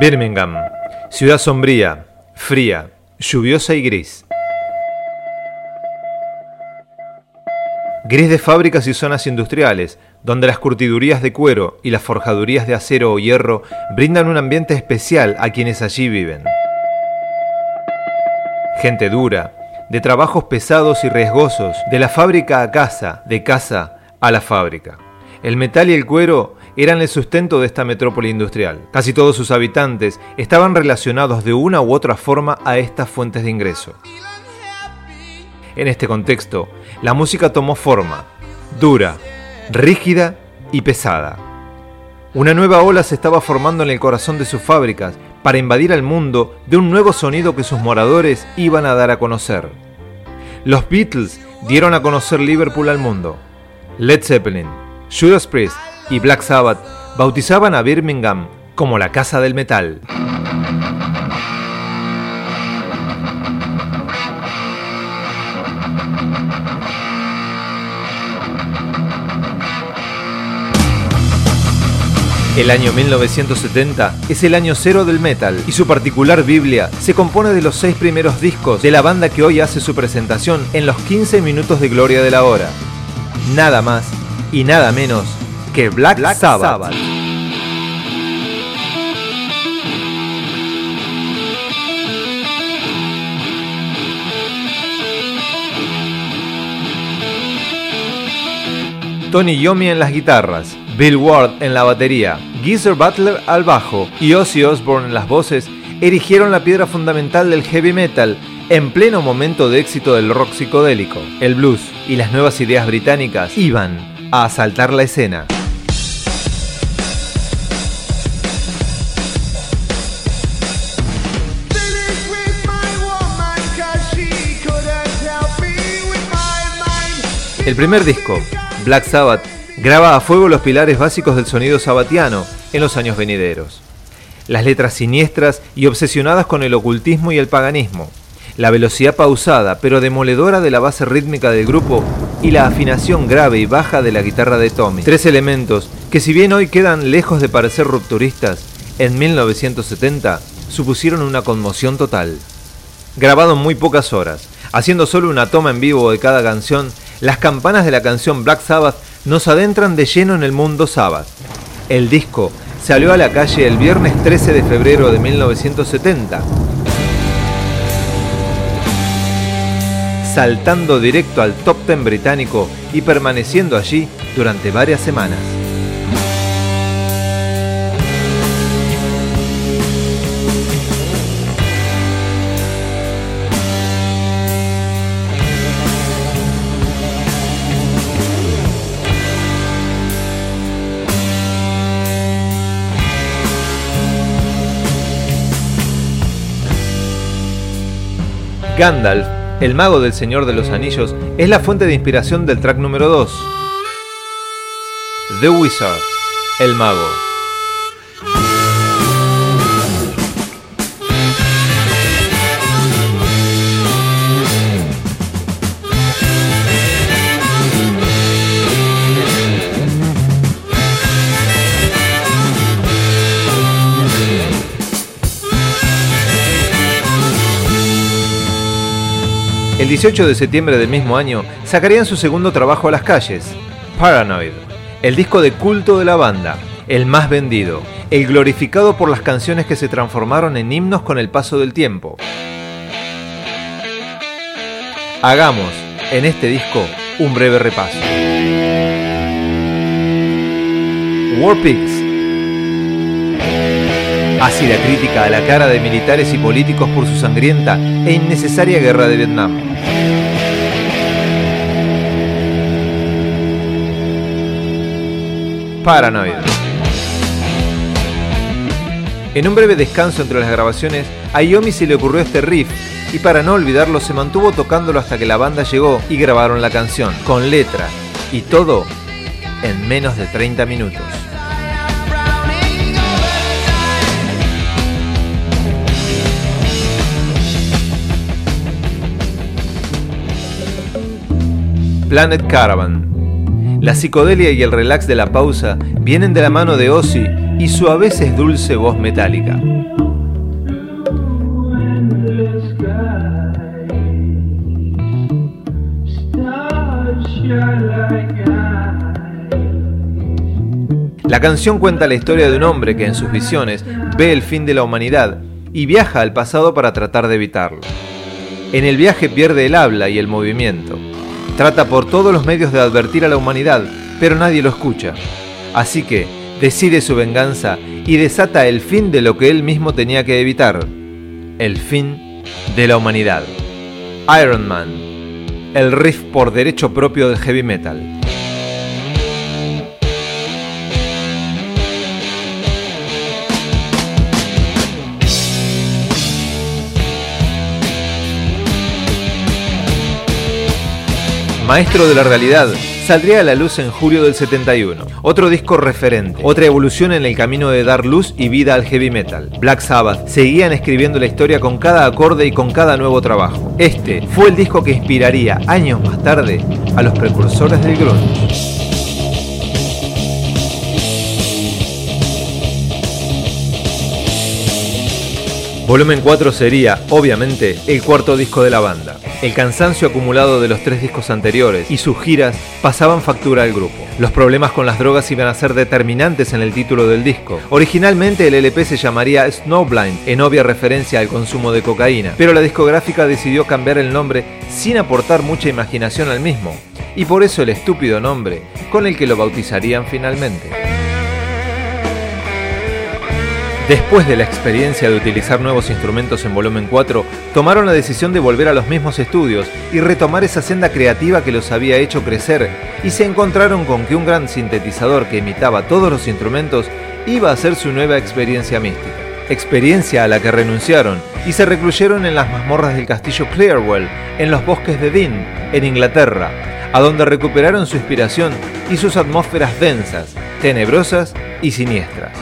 Birmingham, ciudad sombría, fría, lluviosa y gris. Gris de fábricas y zonas industriales, donde las curtidurías de cuero y las forjadurías de acero o hierro brindan un ambiente especial a quienes allí viven. Gente dura, de trabajos pesados y riesgosos, de la fábrica a casa, de casa a la fábrica. El metal y el cuero eran el sustento de esta metrópoli industrial. Casi todos sus habitantes estaban relacionados de una u otra forma a estas fuentes de ingreso. En este contexto, la música tomó forma, dura, rígida y pesada. Una nueva ola se estaba formando en el corazón de sus fábricas para invadir al mundo de un nuevo sonido que sus moradores iban a dar a conocer. Los Beatles dieron a conocer Liverpool al mundo. Led Zeppelin, Judas Priest y Black Sabbath bautizaban a Birmingham como la casa del metal. El año 1970 es el año cero del metal y su particular Biblia se compone de los seis primeros discos de la banda que hoy hace su presentación en los 15 minutos de gloria de la hora. Nada más y nada menos que Black, Sabbath. Tony Yomi en las guitarras, Bill Ward en la batería, Geezer Butler al bajo y Ozzy Osbourne en las voces erigieron la piedra fundamental del heavy metal en pleno momento de éxito del rock psicodélico. El blues y las nuevas ideas británicas iban a asaltar la escena. El primer disco, Black Sabbath, graba a fuego los pilares básicos del sonido sabatiano en los años venideros. Las letras siniestras y obsesionadas con el ocultismo y el paganismo, la velocidad pausada pero demoledora de la base rítmica del grupo y la afinación grave y baja de la guitarra de Tommy. Tres elementos que si bien hoy quedan lejos de parecer rupturistas, en 1970 supusieron una conmoción total. Grabado en muy pocas horas, haciendo solo una toma en vivo de cada canción, las campanas de la canción Black Sabbath nos adentran de lleno en el mundo Sabbath. El disco salió a la calle el viernes 13 de febrero de 1970, saltando directo al top 10 británico y permaneciendo allí durante varias semanas. Gandalf, el mago del Señor de los Anillos, es la fuente de inspiración del track número 2. The Wizard, el mago. El 18 de septiembre del mismo año sacarían su segundo trabajo a las calles, Paranoid, el disco de culto de la banda, el más vendido, el glorificado por las canciones que se transformaron en himnos con el paso del tiempo. Hagamos en este disco un breve repaso. Warpigs ácida crítica a la cara de militares y políticos por su sangrienta e innecesaria guerra de Vietnam. Paranoid. En un breve descanso entre las grabaciones, a Yomi se le ocurrió este riff y para no olvidarlo se mantuvo tocándolo hasta que la banda llegó y grabaron la canción, con letra y todo en menos de 30 minutos. Planet Caravan. La psicodelia y el relax de la pausa vienen de la mano de Ozzy y su a veces dulce voz metálica. La canción cuenta la historia de un hombre que en sus visiones ve el fin de la humanidad y viaja al pasado para tratar de evitarlo. En el viaje pierde el habla y el movimiento. Trata por todos los medios de advertir a la humanidad, pero nadie lo escucha. Así que decide su venganza y desata el fin de lo que él mismo tenía que evitar. El fin de la humanidad. Iron Man. El riff por derecho propio del heavy metal. Maestro de la Realidad, saldría a la luz en julio del 71. Otro disco referente, otra evolución en el camino de dar luz y vida al heavy metal. Black Sabbath seguían escribiendo la historia con cada acorde y con cada nuevo trabajo. Este fue el disco que inspiraría años más tarde a los precursores del grunge. Volumen 4 sería, obviamente, el cuarto disco de la banda. El cansancio acumulado de los tres discos anteriores y sus giras pasaban factura al grupo. Los problemas con las drogas iban a ser determinantes en el título del disco. Originalmente el LP se llamaría Snowblind, en obvia referencia al consumo de cocaína, pero la discográfica decidió cambiar el nombre sin aportar mucha imaginación al mismo, y por eso el estúpido nombre con el que lo bautizarían finalmente. Después de la experiencia de utilizar nuevos instrumentos en volumen 4, tomaron la decisión de volver a los mismos estudios y retomar esa senda creativa que los había hecho crecer, y se encontraron con que un gran sintetizador que imitaba todos los instrumentos iba a ser su nueva experiencia mística. Experiencia a la que renunciaron y se recluyeron en las mazmorras del castillo Clearwell, en los bosques de Dean, en Inglaterra, a donde recuperaron su inspiración y sus atmósferas densas, tenebrosas y siniestras.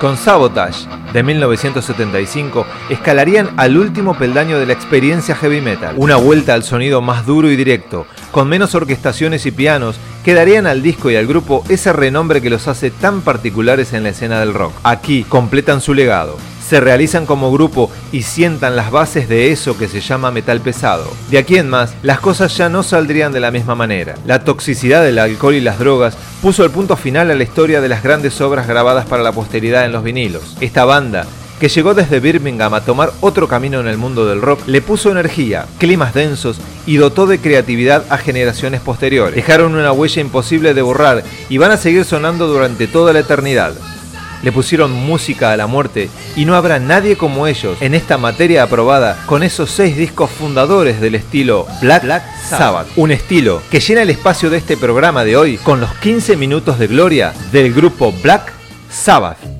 Con Sabotage de 1975 escalarían al último peldaño de la experiencia heavy metal, una vuelta al sonido más duro y directo, con menos orquestaciones y pianos, que darían al disco y al grupo ese renombre que los hace tan particulares en la escena del rock. Aquí completan su legado, se realizan como grupo y sientan las bases de eso que se llama metal pesado. De aquí en más, las cosas ya no saldrían de la misma manera. La toxicidad del alcohol y las drogas puso el punto final a la historia de las grandes obras grabadas para la posteridad en los vinilos. Esta banda que llegó desde Birmingham a tomar otro camino en el mundo del rock, le puso energía, climas densos y dotó de creatividad a generaciones posteriores. Dejaron una huella imposible de borrar y van a seguir sonando durante toda la eternidad le pusieron música a la muerte y no habrá nadie como ellos en esta materia aprobada con esos seis discos fundadores del estilo Black, Black Sabbath. Un estilo que llena el espacio de este programa de hoy con los 15 minutos de gloria del grupo Black Sabbath.